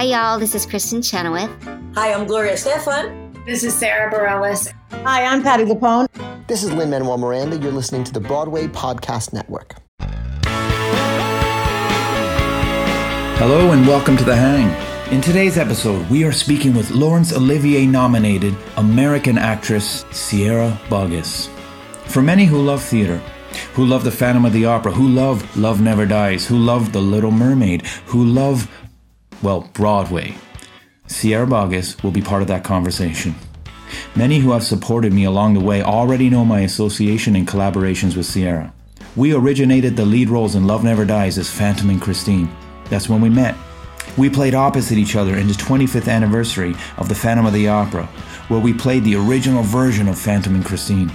Hi, y'all. This is Kristin Chenoweth. Hi, I'm Gloria Estefan. This is Sara Bareilles. Hi, I'm Patti LuPone. This is Lin Manuel Miranda. You're listening to the Broadway Podcast Network. Hello and welcome to The Hang. In today's episode, we are speaking with Laurence Olivier nominated American actress Sierra Boggess. For many who love theater, who love The Phantom of the Opera, who love Love Never Dies, who love The Little Mermaid, who love, well, Broadway, Sierra Boggess will be part of that conversation. Many who have supported me along the way already know my association and collaborations with Sierra. We originated the lead roles in Love Never Dies as Phantom and Christine. That's when we met. We played opposite each other in the 25th anniversary of The Phantom of the Opera, where we played the original version of Phantom and Christine.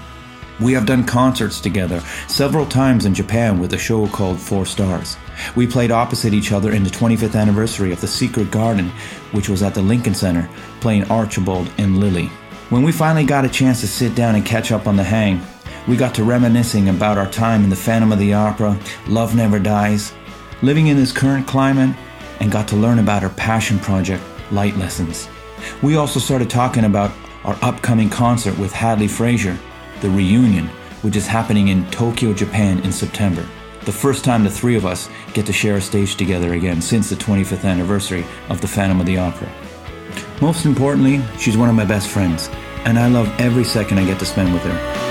We have done concerts together several times in Japan with a show called Four Stars. We played opposite each other in the 25th anniversary of The Secret Garden, which was at the Lincoln Center, playing Archibald and Lily. When we finally got a chance to sit down and catch up on the hang, we got to reminiscing about our time in The Phantom of the Opera, Love Never Dies, living in this current climate, and got to learn about our passion project, Light Lessons. We also started talking about our upcoming concert with Hadley Fraser, The Reunion, which is happening in Tokyo, Japan in September. The first time the three of us get to share a stage together again since the 25th anniversary of The Phantom of the Opera. Most importantly, she's one of my best friends, and I love every second I get to spend with her.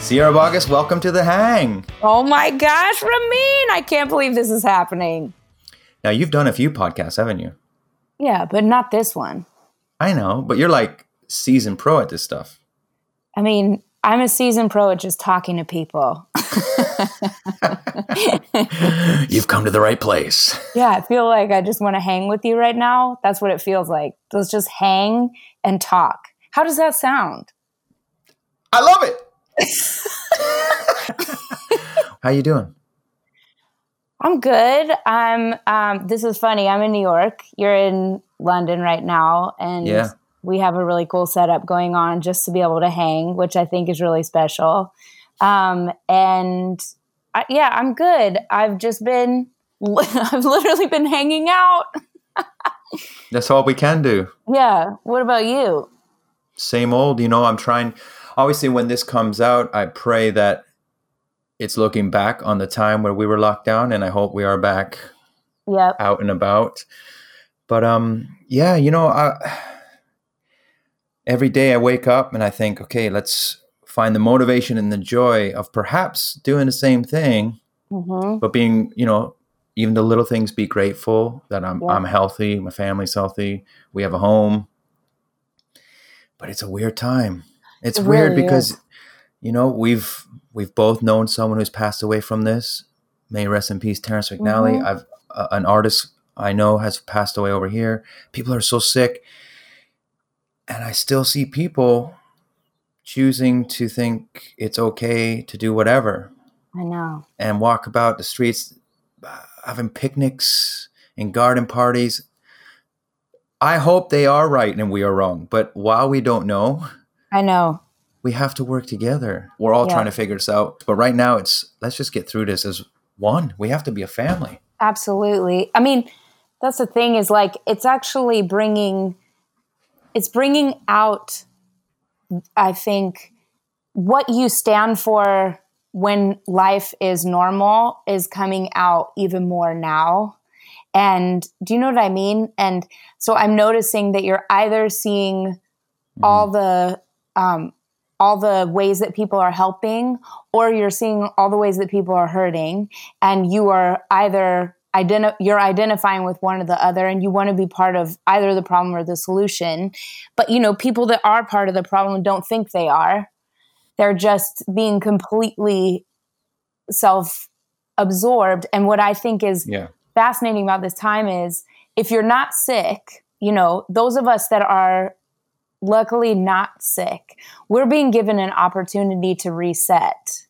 Sierra Boggess, welcome to the hang. Oh my gosh, Ramin! I can't believe this is happening. Now you've done a few podcasts, haven't you? Yeah, but not this one. I know, but you're like seasoned pro at this stuff. I mean, I'm a seasoned pro at just talking to people. You've come to the right place. Yeah, I feel like I just want to hang with you right now. That's what it feels like. Let's just hang and talk. How does that sound? I love it. How you doing? I'm good. I'm. Um, this is funny. I'm in New York. You're in London right now, and Yeah. we have a really cool setup going on just to be able to hang, which I think is really special. Um, and I, yeah, I'm good. I've just been. I've literally been hanging out. That's all we can do. Yeah. What about you? Same old, you know, I'm trying obviously when this comes out, I pray that it's looking back on the time where we were locked down and I hope we are back Yep. out and about. But um yeah, you know, I, every day I wake up and I think, okay, let's find the motivation and the joy of perhaps doing the same thing, hmm but being, you know, even the little things be grateful that I'm. I'm healthy, my family's healthy, we have a home. But it's a weird time. It's It weird because is. you know, we've we've both known someone who's passed away from this. May rest in peace, Terrence McNally. Mhm. I've uh, an artist I know has passed away over here. People are so sick, and I still see people choosing to think it's okay to do whatever I know. and walk about the streets, uh, having picnics and garden parties. I hope they are right and we are wrong. But while we don't know, I know. We have to work together. We're all Yeah. trying to figure this out. But right now, it's let's just get through this as one. We have to be a family. Absolutely. I mean, that's the thing is like it's actually bringing it's bringing out I think what you stand for when life is normal is coming out even more now. And do you know what I mean? And so I'm noticing that you're either seeing all the um, all the ways that people are helping, or you're seeing all the ways that people are hurting, and you are either identi- you're identifying with one or the other, and you want to be part of either the problem or the solution. But you know, people that are part of the problem don't think they are. They're just being completely self absorbed. And what I think is Yeah. fascinating about this time is if you're not sick, you know, those of us that are luckily not sick, we're being given an opportunity to reset.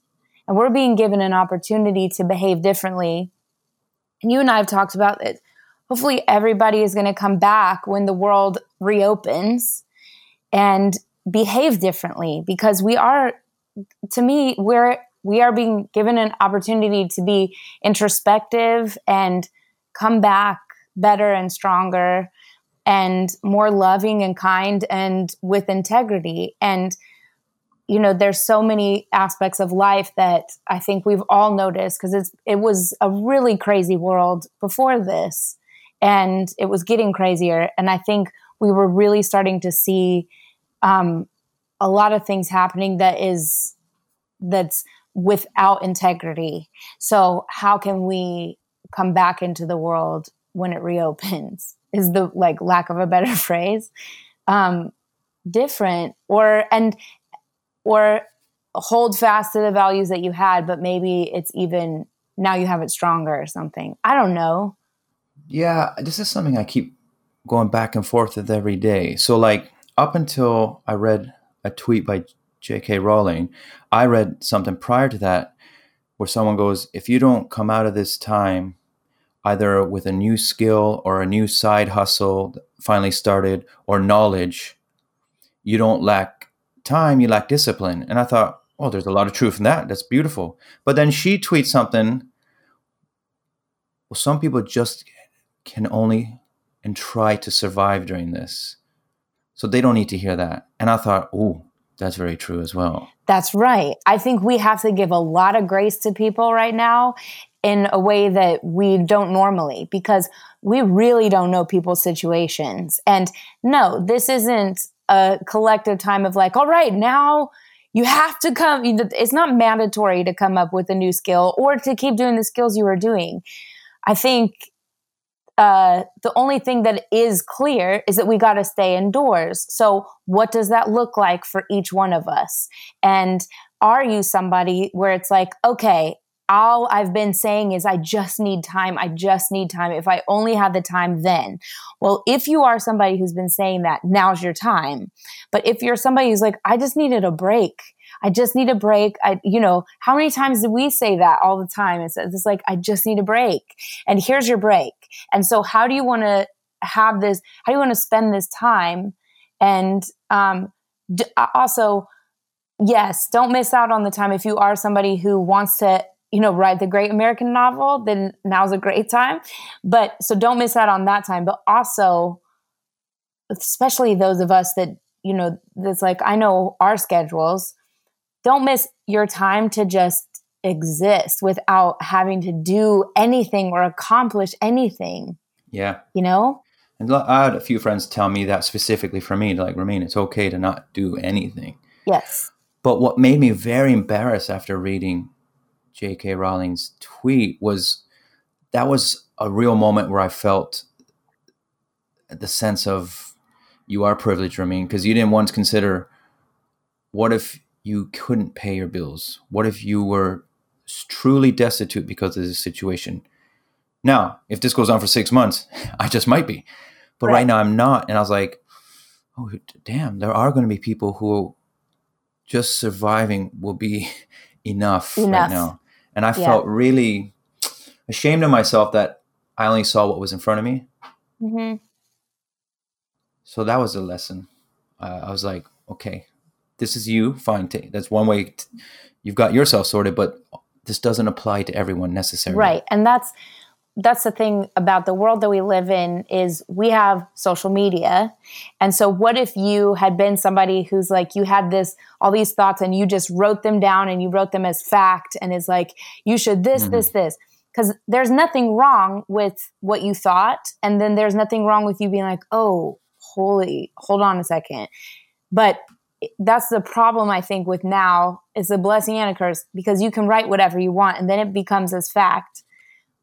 And we're being given an opportunity to behave differently. And you and I have talked about it. Hopefully, everybody is going to come back when the world reopens and behave differently because we are, to me, we're we are being given an opportunity to be introspective and come back better and stronger and more loving and kind and with integrity. And you know there's so many aspects of life that i think we've all noticed because it's it was a really crazy world before this and it was getting crazier. And i think we were really starting to see um, a lot of things happening that is that's without integrity. So how can we come back into the world when it reopens is the like lack of a better phrase um different or and or hold fast to the values that you had but maybe it's even now you have it stronger or something i don't know Yeah, this is something I keep going back and forth with every day. So, like, up until I read a tweet by J.K. Rowling, I read something prior to that where someone goes, If you don't come out of this time either with a new skill or a new side hustle finally started or knowledge, you don't lack time, you lack discipline. And I thought, Oh, there's a lot of truth in that. That's beautiful. But then she tweets something. Well, some people just can only and try to survive during this. So they don't need to hear that. And I thought, oh, that's very true as well. That's right. I think we have to give a lot of grace to people right now in a way that we don't normally because we really don't know people's situations. And no, this isn't a collective time of like, all right, now you have to come. It's not mandatory to come up with a new skill or to keep doing the skills you were doing. I think uh, the only thing that is clear is that we got to stay indoors. So, what does that look like for each one of us? And are you somebody where it's like, okay, all I've been saying is I just need time. I just need time. If I only had the time then. Well, if you are somebody who's been saying that, now's your time. But if you're somebody who's like, I just needed a break. I just need a break. I, you know, how many times do we say that all the time? It's, it's like, I just need a break. And here's your break. And so, how do you want to have this? How do you want to spend this time? And um, d- also, yes, don't miss out on the time. If you are somebody who wants to, you know, write the great American novel, then now's a great time. But so don't miss out on that time. But also, especially those of us that, you know, that's like, I know our schedules, don't miss your time to just exist without having to do anything or accomplish anything. Yeah. You know? And I had a few friends tell me that specifically for me, like, Ramin, it's okay to not do anything. Yes. But what made me very embarrassed after reading J.K. Rowling's tweet was that was a real moment where I felt the sense of you are privileged, Ramin, because you didn't once consider what if you couldn't pay your bills? What if you were truly destitute because of this situation? Now, if this goes on for six months, I just might be. But right, Right. now, I'm not. And I was like, oh, damn, there are going to be people who just surviving will be enough, right now. And I Yeah. felt really ashamed of myself that I only saw what was in front of me. hmm So that was a lesson. Uh, I was like, okay, this is you. Fine. ta- That's one way t- you've got yourself sorted, but this doesn't apply to everyone necessarily. Right. And that's that's the thing about the world that we live in is we have social media. And so what if you had been somebody who's like you had this all these thoughts and you just wrote them down and you wrote them as fact and is like you should this Mhm. this this because there's nothing wrong with what you thought and then there's nothing wrong with you being like oh holy hold on a second but that's the problem i think with now is a blessing and a curse because you can write whatever you want and then it becomes as fact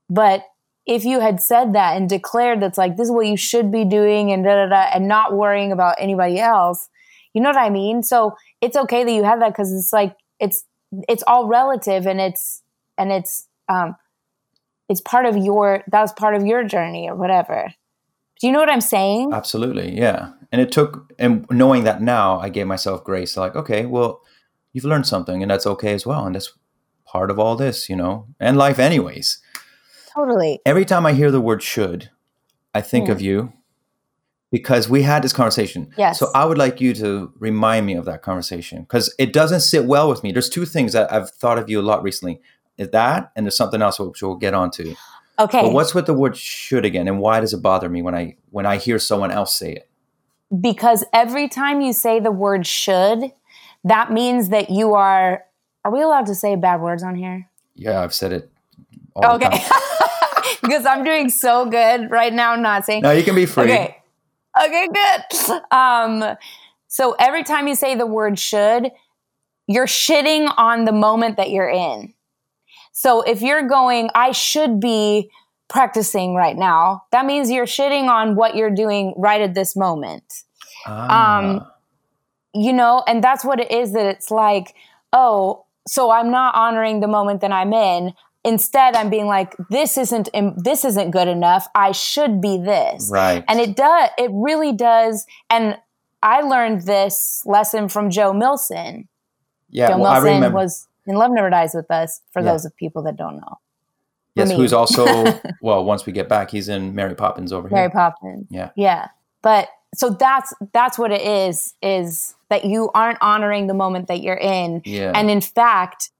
but if you had said that and declared that's like this is what you should be doing and da da da and not worrying about anybody else you know what i mean so it's okay that you have that because it's like it's it's all relative and it's and it's um it's part of your that was part of your journey or whatever do you know what i'm saying Absolutely. Yeah. And it took, and knowing that now, I gave myself grace. Like, okay, well, you've learned something and that's okay as well. And that's part of all this, you know, and life, anyways. Totally Every time I hear the word should, I think Hmm. of you because we had this conversation. Yes. So I would like you to remind me of that conversation because it doesn't sit well with me. There's two things that I've thought of you a lot recently. Is that and there's something else which we'll get onto. Okay. But what's with the word should again and why does it bother me when I when I hear someone else say it? because every time you say the word should, that means that you are. Are we allowed to say bad words on here? Yeah, I've said it all the Okay. because I'm doing so good right now, I'm not saying. No, you can be free. Okay. Okay, good. Um, so every time you say the word should, you're shitting on the moment that you're in. So if you're going, I should be practicing right now, that means you're shitting on what you're doing right at this moment. Ah, Um, you know, and that's what it is that it's like, oh, so I'm not honoring the moment that I'm in. Instead, I'm being like, this isn't this isn't good enough. I should be this. right. And it does, it really does. And I learned this lesson from Joe Millson. yeah, Joe well, I Millson remember. was in Love Never Dies with us, for Yeah. those of people that don't know. yes, me. who's also well, once we get back, he's in Mary Poppins over Mary here. Mary poppins. Yeah. Yeah. But so that's that's what it is, is that you aren't honoring the moment that you're in. Yeah. And in fact,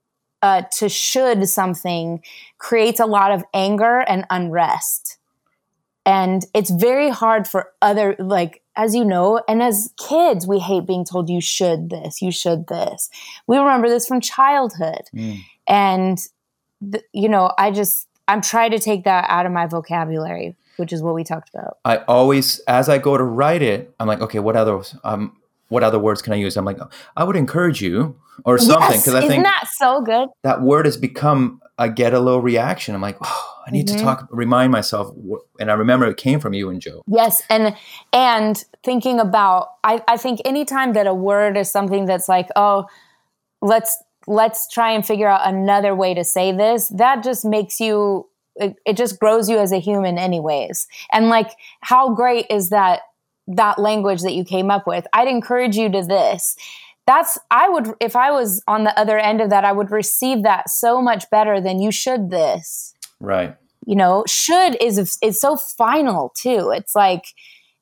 uh, to should something creates a lot of anger and unrest. And it's very hard for other, like, as you know, and as kids, we hate being told you should this, you should this. We remember this from childhood. Mm. And, th- you know, I just, I'm trying to take that out of my vocabulary, which is what we talked about. I always, as I go to write it, I'm like, okay, what other, um, what other words can I use? I'm like, I would encourage you or something Yes, because I isn't think that so good? that word has become. I get a little reaction. I'm like, oh, I need Mhm. to talk, remind myself, and I remember it came from you and Joe. Yes, and and thinking about I, I think anytime that a word is something that's like, oh, let's let's try and figure out another way to say this, that just makes you it, it just grows you as a human anyways. And like how great is that that language that you came up with? I'd encourage you to this. That's I would if I was on the other end of that, I would receive that so much better than you should this Right. you know should is is so final too it's like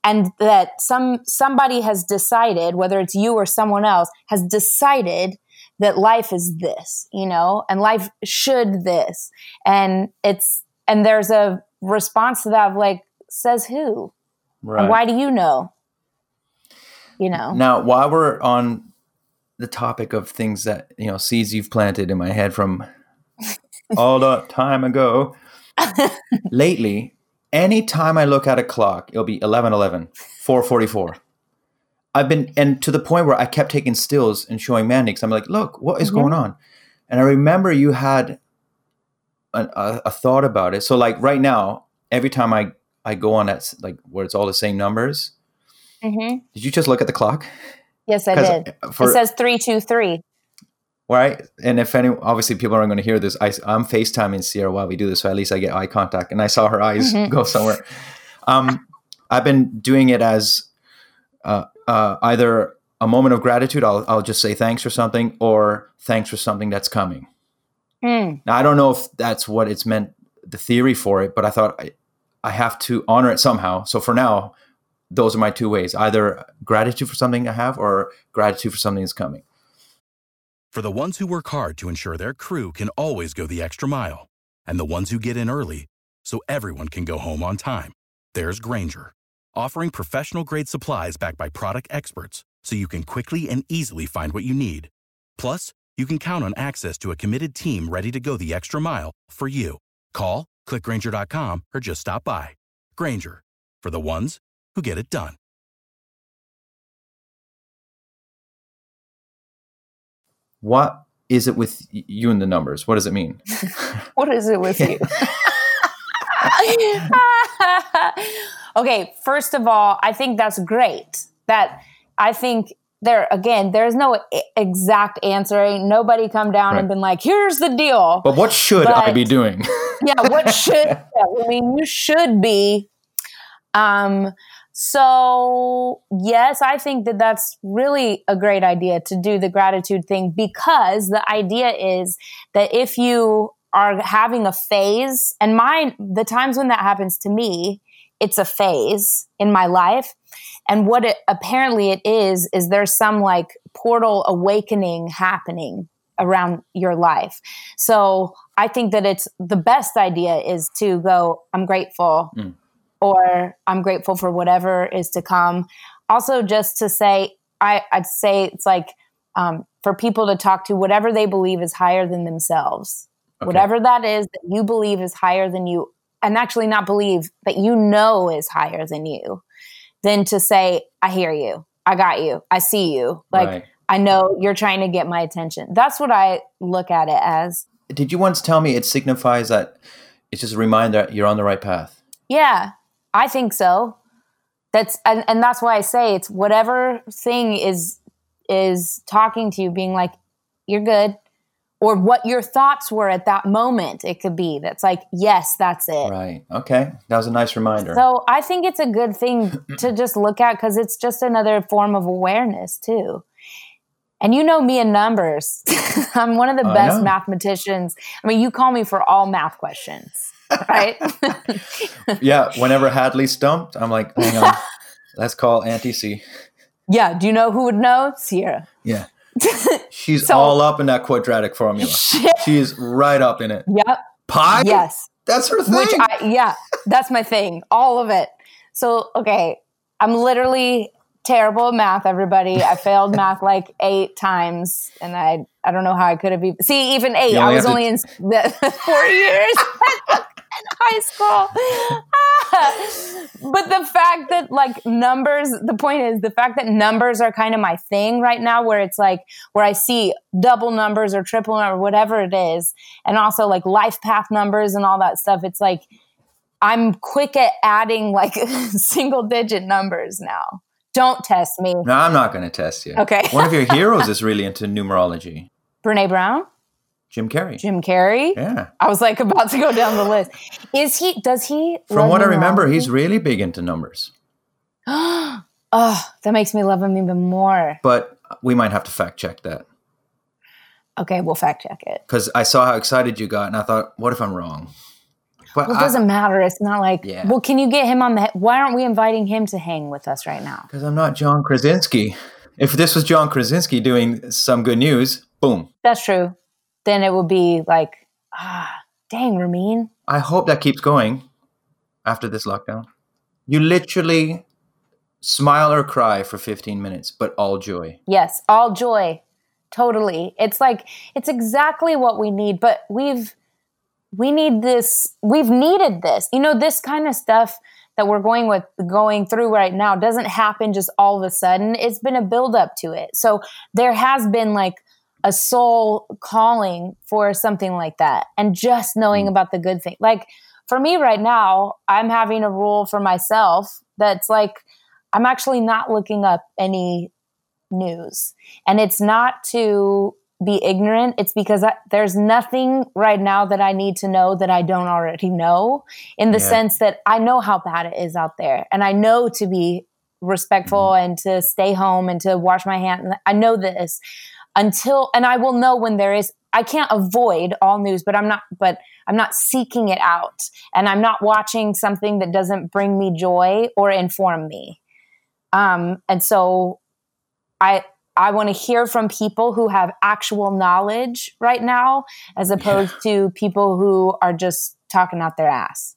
and that some somebody has decided whether it's you or someone else has decided that life is this you know and life should this and it's and there's a response to that of like says who Right. and why do you know you know Now, while we're on the topic of things that you know, seeds you've planted in my head from all the time ago, lately, anytime I look at a clock, it'll be 11 11, 444. I've been, and to the point where I kept taking stills and showing Mandy because I'm like, look, what is Mhm. going on? And I remember you had an, a, a thought about it. So, like right now, every time I, I go on that, like where it's all the same numbers, Mhm. did you just look at the clock? yes I did For, it says 323 right? And if any, obviously people aren't going to hear this. I, I'm FaceTiming Sierra while we do this, so at least I get eye contact, and I saw her eyes Mhm. go somewhere. Um, I've been doing it as uh, uh, either a moment of gratitude. I'll, I'll just say thanks for something, or thanks for something that's coming. Hmm. Now I don't know if that's what it's meant, the theory for it, but I thought I, have to honor it somehow. So for now, those are my two ways: either gratitude for something I have, or gratitude for something that's coming. For the ones who work hard to ensure their crew can always go the extra mile, and the ones who get in early so everyone can go home on time, there's Grainger, offering professional grade supplies backed by product experts so you can quickly and easily find what you need. Plus, you can count on access to a committed team ready to go the extra mile for you. Call, clickgranger.com, or just stop by. Grainger, for the ones who get it done. What is it with you and the numbers? What does it mean? What is it with you? okay, first of all, I think that's great. That I think there again, there's no exact answer. Nobody come down and been like, "Here's the deal." But what should I be doing? yeah, what should I mean you should be um so yes, I think that that's really a great idea to do the gratitude thing because the idea is that if you are having a phase and mine the times when that happens to me it's a phase in my life. And what it apparently it is, is there's some like portal awakening happening around your life. So I think that it's the best idea is to go, I'm grateful, mm. or I'm grateful for whatever is to come. Also, just to say, I, I'd say it's like um, for people to talk to whatever they believe is higher than themselves. Okay. Whatever that is that you believe is higher than you, and actually not believe that you know is higher than you, than to say, I hear you, I got you, I see you. Like, right. I know you're trying to get my attention. That's what I look at it as. Did you once tell me it signifies that it's just a reminder you're on the right path? Yeah, I think so. That's and, and that's why I say it's whatever thing is is talking to you, being like, you're good. Or what your thoughts were at that moment, it could be. That's like, yes, that's it. Right. Okay. That was a nice reminder. So I think it's a good thing to just look at because it's just another form of awareness, too. And you know me in numbers. I'm one of the best mathematicians. I mean, you call me for all math questions, right? yeah. Whenever Hadley stumped, I'm like, hang on, let's call Auntie C. Yeah. Do you know who would know? Sierra. Yeah. She's so, all up in that quadratic formula. Shit. She's right up in it. Yep. Pi? Yes. That's her thing. Which I, yeah, that's my thing. All of it. So, okay, I'm literally terrible at math, everybody. I failed math like eight times, and I I don't know how I could have even see even eight. I was only to... in the, four years in high school. Ah. but the fact that like numbers, the point is the fact that numbers are kind of my thing right now, where it's like where I see double numbers or triple number, whatever it is, and also like life path numbers and all that stuff. It's like I'm quick at adding like single digit numbers now. Don't test me. No, I'm not going to test you. Okay. One of your heroes is really into numerology. Brene Brown? Jim Carrey. Jim Carrey? Yeah. I was like about to go down the list. Is he, does he? From what I remember, he's really big into numbers. oh, that makes me love him even more. But we might have to fact check that. Okay, we'll fact check it. Because I saw how excited you got, and I thought, what if I'm wrong? But well, it doesn't I, matter. It's not like, yeah. well, can you get him on the? Why aren't we inviting him to hang with us right now? Because I'm not John Krasinski. If this was John Krasinski doing some good news, boom. That's true. Then it would be like, ah, dang, Ramin. I hope that keeps going after this lockdown. You literally smile or cry for 15 minutes, but all joy. Yes, all joy. Totally. It's like, it's exactly what we need, but we've, we need this we've needed this you know this kind of stuff that we're going with going through right now doesn't happen just all of a sudden it's been a build up to it so there has been like a soul calling for something like that and just knowing mm. about the good thing like for me right now i'm having a rule for myself that's like i'm actually not looking up any news and it's not to be ignorant. It's because I, there's nothing right now that I need to know that I don't already know, in the yeah. sense that I know how bad it is out there, and I know to be respectful mm-hmm. and to stay home and to wash my hands. I know this until, and I will know when there is. I can't avoid all news, but I'm not. But I'm not seeking it out, and I'm not watching something that doesn't bring me joy or inform me. Um, and so, I I want to hear from people who have actual knowledge right now, as opposed yeah. to people who are just talking out their ass.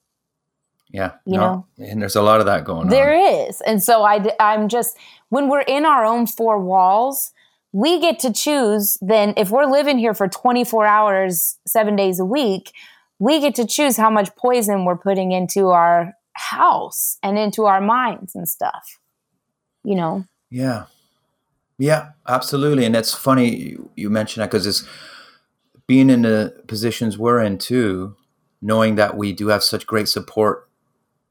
Yeah, you no, know, and there's a lot of that going there on. There is, and so I, I'm just when we're in our own four walls, we get to choose. Then, if we're living here for 24 hours, seven days a week, we get to choose how much poison we're putting into our house and into our minds and stuff. You know. Yeah. Yeah, absolutely. And that's funny you, you mentioned that because it's being in the positions we're in too, knowing that we do have such great support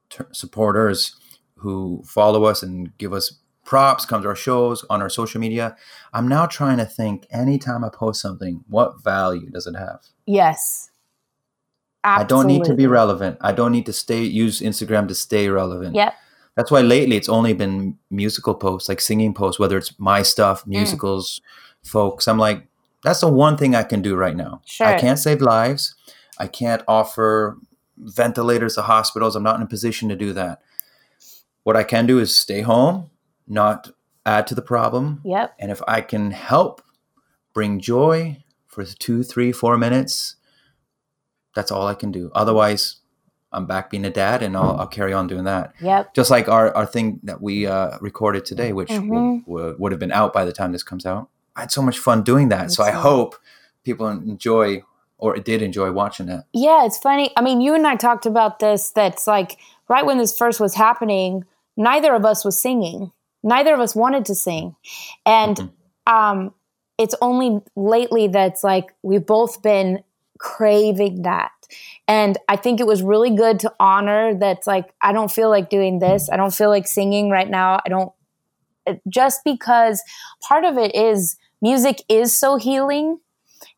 t- supporters who follow us and give us props, come to our shows on our social media. I'm now trying to think anytime I post something, what value does it have? Yes. Absolutely. I don't need to be relevant. I don't need to stay use Instagram to stay relevant. Yep. That's why lately it's only been musical posts, like singing posts, whether it's my stuff, mm. musicals, mm. folks. I'm like, that's the one thing I can do right now. Sure. I can't save lives. I can't offer ventilators to hospitals. I'm not in a position to do that. what I can do is stay home, not add to the problem. Yep. And if I can help bring joy for two, three, four minutes, that's all I can do. Otherwise, I'm back being a dad and I'll, I'll carry on doing that. Yep. Just like our, our thing that we uh, recorded today, which Mhm. will, will, would have been out by the time this comes out. I had so much fun doing that. So I hope people enjoy or did enjoy watching it. Yeah, it's funny. I mean, you and I talked about this. That's like right when this first was happening, neither of us was singing. Neither of us wanted to sing. And Mhm. um, it's only lately that's like we've both been craving that. And I think it was really good to honor that's like, I don't feel like doing this. I don't feel like singing right now. I don't, just because part of it is music is so healing.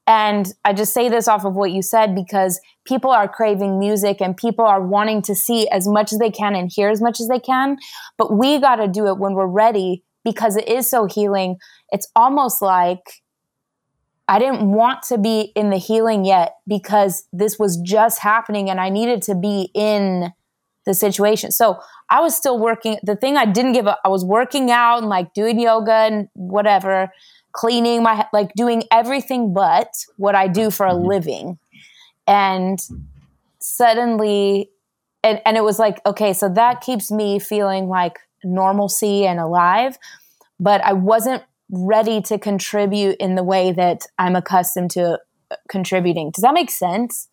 And I just say this off of what you said because people are craving music and people are wanting to see as much as they can and hear as much as they can. But we got to do it when we're ready because it is so healing. It's almost like I didn't want to be in the healing yet because this was just happening and I needed to be in the situation. So I was still working. The thing I didn't give up, I was working out and like doing yoga and whatever, cleaning my, like doing everything but what I do for a Mhm. living. And suddenly, and, and it was like, okay, so that keeps me feeling like normalcy and alive. But I wasn't ready to contribute in the way that I'm accustomed to uh, contributing. Does that make sense?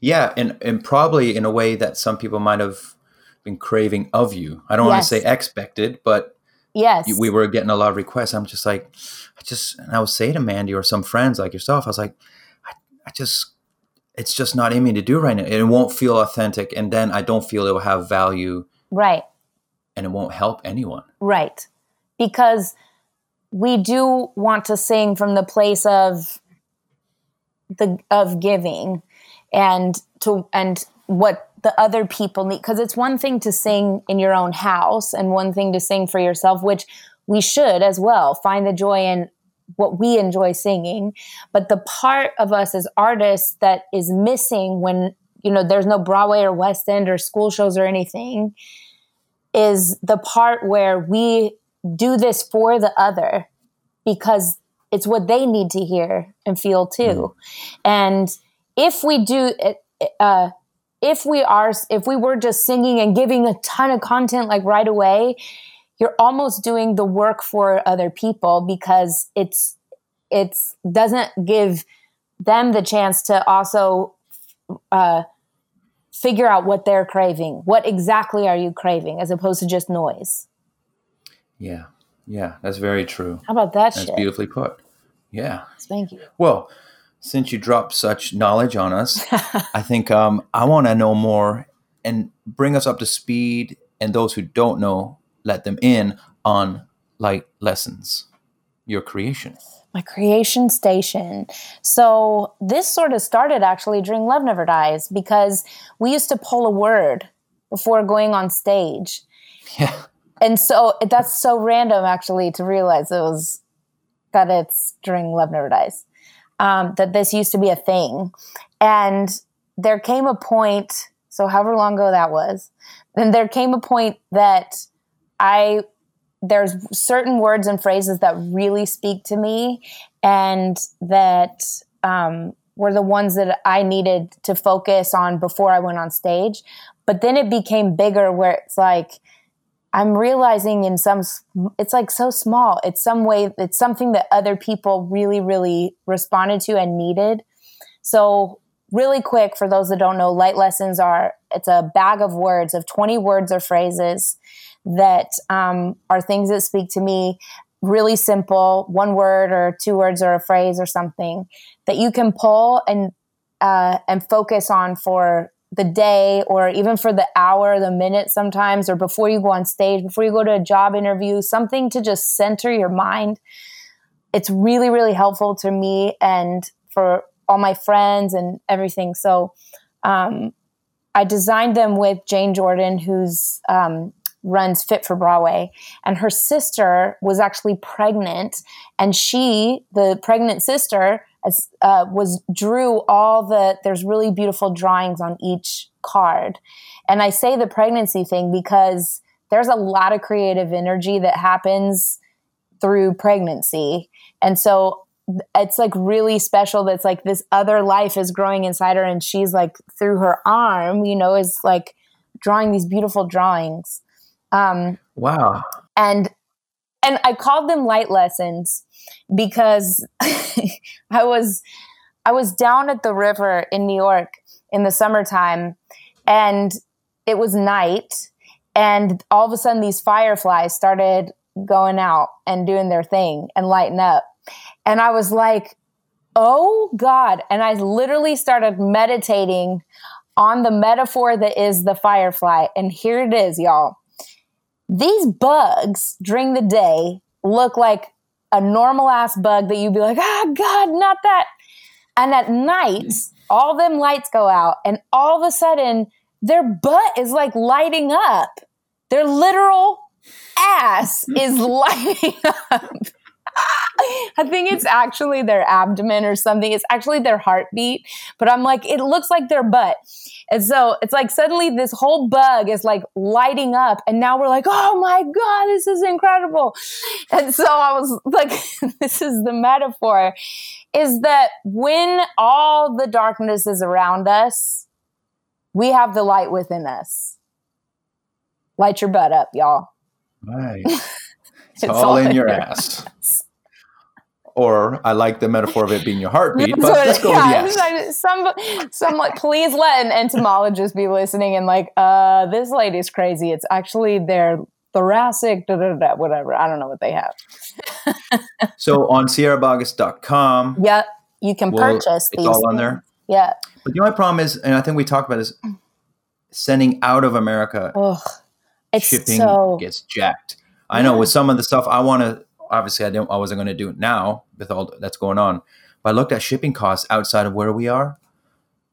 Yeah, and and probably in a way that some people might have been craving of you. I don't want to say expected, but Yes. we were getting a lot of requests. I'm just like, I just, and I would say to Mandy or some friends like yourself, I was like, I, I just, it's just not in me to do right now. It won't feel authentic, and then I don't feel it will have value, right. and it won't help anyone. Right. Because we do want to sing from the place of the of giving and to and what the other people need because it's one thing to sing in your own house and one thing to sing for yourself which we should as well find the joy in what we enjoy singing but the part of us as artists that is missing when you know there's no Broadway or West End or school shows or anything is the part where we do this for the other because it's what they need to hear and feel too. And if we do, uh, if we are, if we were just singing and giving a ton of content like right away, you're almost doing the work for other people because it's it's doesn't give them the chance to also uh, figure out what they're craving. What exactly are you craving, as opposed to just noise? Yeah, yeah, that's very true. How about that That's shit? beautifully put. Yeah. Thank you. Well, since you dropped such knowledge on us, I think um, I want to know more and bring us up to speed. And those who don't know, let them in on light lessons, your creation. my creation station. So this sort of started actually during Love Never Dies because we used to pull a word before going on stage. Yeah. And so that's so random actually to realize it was that it's during Love Never Dies. Um, that this used to be a thing. And there came a point, so however long ago that was, then there came a point that I there's certain words and phrases that really speak to me and that um, were the ones that I needed to focus on before I went on stage. But then it became bigger where it's like, I'm realizing in some, it's like so small. It's some way, it's something that other people really, really responded to and needed. So, really quick, for those that don't know, light lessons are it's a bag of words of 20 words or phrases that um, are things that speak to me. Really simple, one word or two words or a phrase or something that you can pull and uh, and focus on for the day or even for the hour, the minute sometimes, or before you go on stage, before you go to a job interview, something to just center your mind. It's really, really helpful to me and for all my friends and everything. So um, I designed them with Jane Jordan, who's um, runs Fit for Broadway, and her sister was actually pregnant, and she, the pregnant sister, uh, was drew all the. There's really beautiful drawings on each card, and I say the pregnancy thing because there's a lot of creative energy that happens through pregnancy. And so it's like really special that's like this other life is growing inside her and she's like through her arm, you know, is like drawing these beautiful drawings. Um Wow. and and I called them light lessons because I was I was down at the river in New York in the summertime and it was night and all of a sudden these fireflies started going out and doing their thing and lighting up. And I was like oh god. And I literally started meditating on the metaphor that is the firefly. And here it is y'all. These bugs during the day look like a normal ass bug that you'd be like, ah, God, not that. And at night, all them lights go out, and all of a sudden, their butt is like lighting up. Their literal ass is lighting up. I think it's actually their abdomen or something. It's actually their heartbeat, but I'm like, it looks like their butt. And so it's like suddenly this whole bug is like lighting up. And now we're like, oh my God, this is incredible. And so I was like, this is the metaphor is that when all the darkness is around us, we have the light within us. Light your butt up, y'all. Right. It's, all, in your ass. Or I like the metaphor of it being your heartbeat, but let's go yeah, with yes. Some, some like, please let an entomologist be listening and like, uh, this lady's crazy. It's actually their thoracic, da, da, da, whatever. I don't know what they have. so on sierraboggess.com. Yeah, you can well, purchase it's these. all on there. Yeah. But the only problem is, and I think we talked about this, sending out of America, Ugh, it's shipping so gets jacked. I know with some of the stuff I want to. Obviously, I didn't. I wasn't going to do it now with all that's going on. But I looked at shipping costs outside of where we are.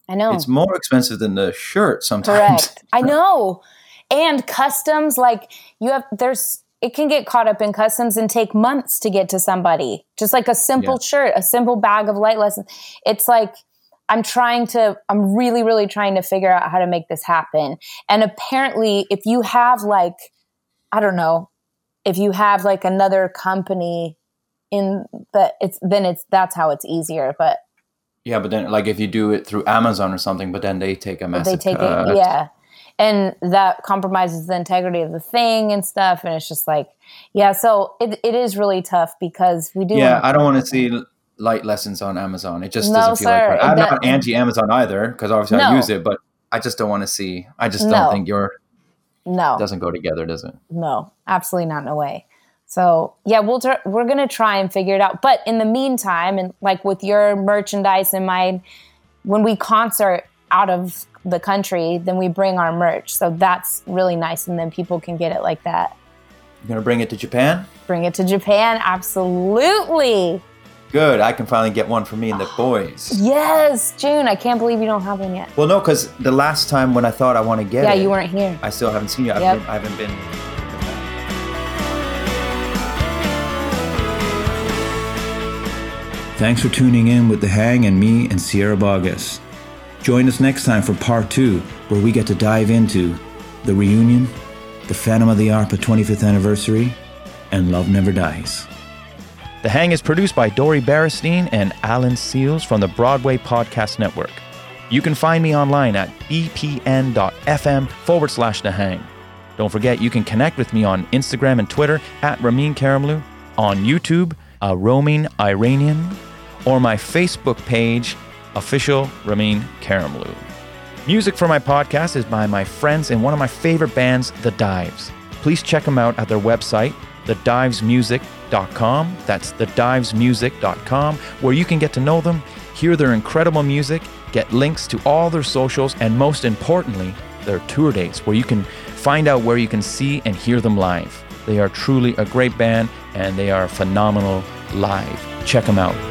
I know It's more expensive than the shirt sometimes. correct. I know, and customs like you have there's it can get caught up in customs and take months to get to somebody. Just like a simple Yeah. shirt, a simple bag of light lessons. It's like I'm trying to, I'm really, really trying to figure out how to make this happen. And apparently, if you have like, I don't know, if you have like another company in the, it's then it's that's how it's easier. But Yeah, but then like if you do it through Amazon or something, but then they take a they take cut. it, yeah. And that compromises the integrity of the thing and stuff. And it's just like, yeah, so it, it is really tough because we do. Yeah, I don't want to see light lessons on Amazon. It just No, doesn't feel sir, like it I'm not doesn't. anti Amazon either because obviously I use it, but I just don't want to see. I just don't No. think your no. doesn't go together, does it? no, absolutely not in a way. So yeah, we'll tr- we're gonna try and figure it out. But in the meantime, and like with your merchandise in mind, when we concert out of the country, then we bring our merch. So that's really nice, and then people can get it like that. You're gonna bring it to Japan? Bring it to Japan, absolutely. Good. I can finally get one for me and the boys. Yes, June. I can't believe you don't have one yet. Well, no, because the last time when I thought I want to get Yeah, it, you weren't here. I still haven't seen you. I've Yep. been, I haven't been. Thanks for tuning in with The Hang and me and Sierra Boggess. Join us next time for part two, where we get to dive into the reunion, the Phantom of the Opera 25th anniversary, and Love Never Dies. The Hang is produced by Dori Berinstein and Alan Seales from the Broadway Podcast Network. You can find me online at bpn.fm forward slash The Hang. Don't forget, you can connect with me on Instagram and Twitter at Ramin Karimloo, on YouTube, uh, a roaming Iranian, or my Facebook page, official Ramin Karimloo. Music for my podcast is by my friends and one of my favorite bands, The Dives. Please check them out at their website, thedivesmusic.com. That's thedivesmusic.com, where you can get to know them, hear their incredible music, get links to all their socials, and most importantly, their tour dates, where you can find out where you can see and hear them live. They are truly a great band and they are phenomenal live. Check them out.